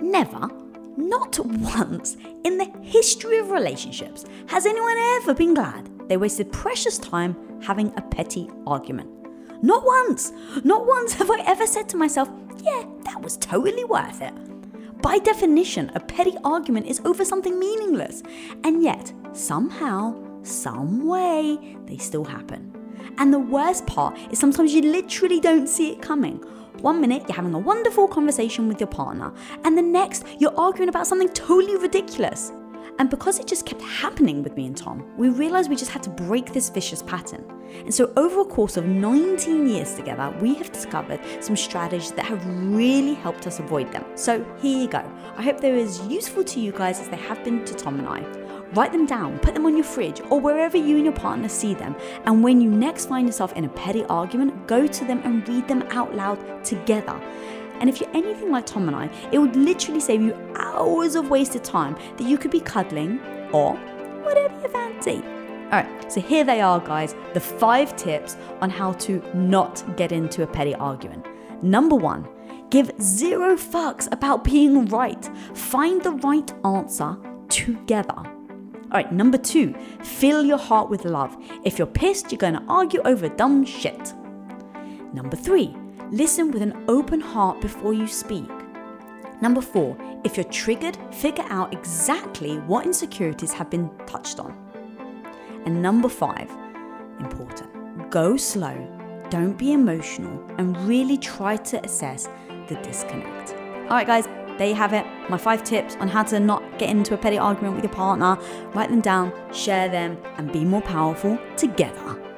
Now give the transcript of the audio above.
Never, not once, in the history of relationships has anyone ever been glad they wasted precious time having a petty argument. Not once, not once have I ever said to myself, yeah, that was totally worth it. By definition, a petty argument is over something meaningless, and yet, somehow, some way, they still happen. And the worst part is sometimes you literally don't see it coming. One minute you're having a wonderful conversation with your partner, and the next you're arguing about something totally ridiculous. And because it just kept happening with me and Tom, we realized we just had to break this vicious pattern. And so, over a course of 19 years together, we have discovered some strategies that have really helped us avoid them. So, here you go. I hope they're as useful to you guys as they have been to Tom and I. Write them down, put them on your fridge, or wherever you and your partner see them. And when you next find yourself in a petty argument, go to them and read them out loud together. And if you're anything like Tom and I, it would literally save you hours of wasted time that you could be cuddling or whatever you fancy. Alright, so here they are, guys the five tips on how to not get into a petty argument. Number one, give zero fucks about being right. Find the right answer together. All right, number two, fill your heart with love. If you're pissed, you're gonna argue over dumb shit. Number three, Listen with an open heart before you speak. Number four, if you're triggered, figure out exactly what insecurities have been touched on. And number five, important, go slow, don't be emotional, and really try to assess the disconnect. All right, guys, there you have it. My five tips on how to not get into a petty argument with your partner. Write them down, share them, and be more powerful together.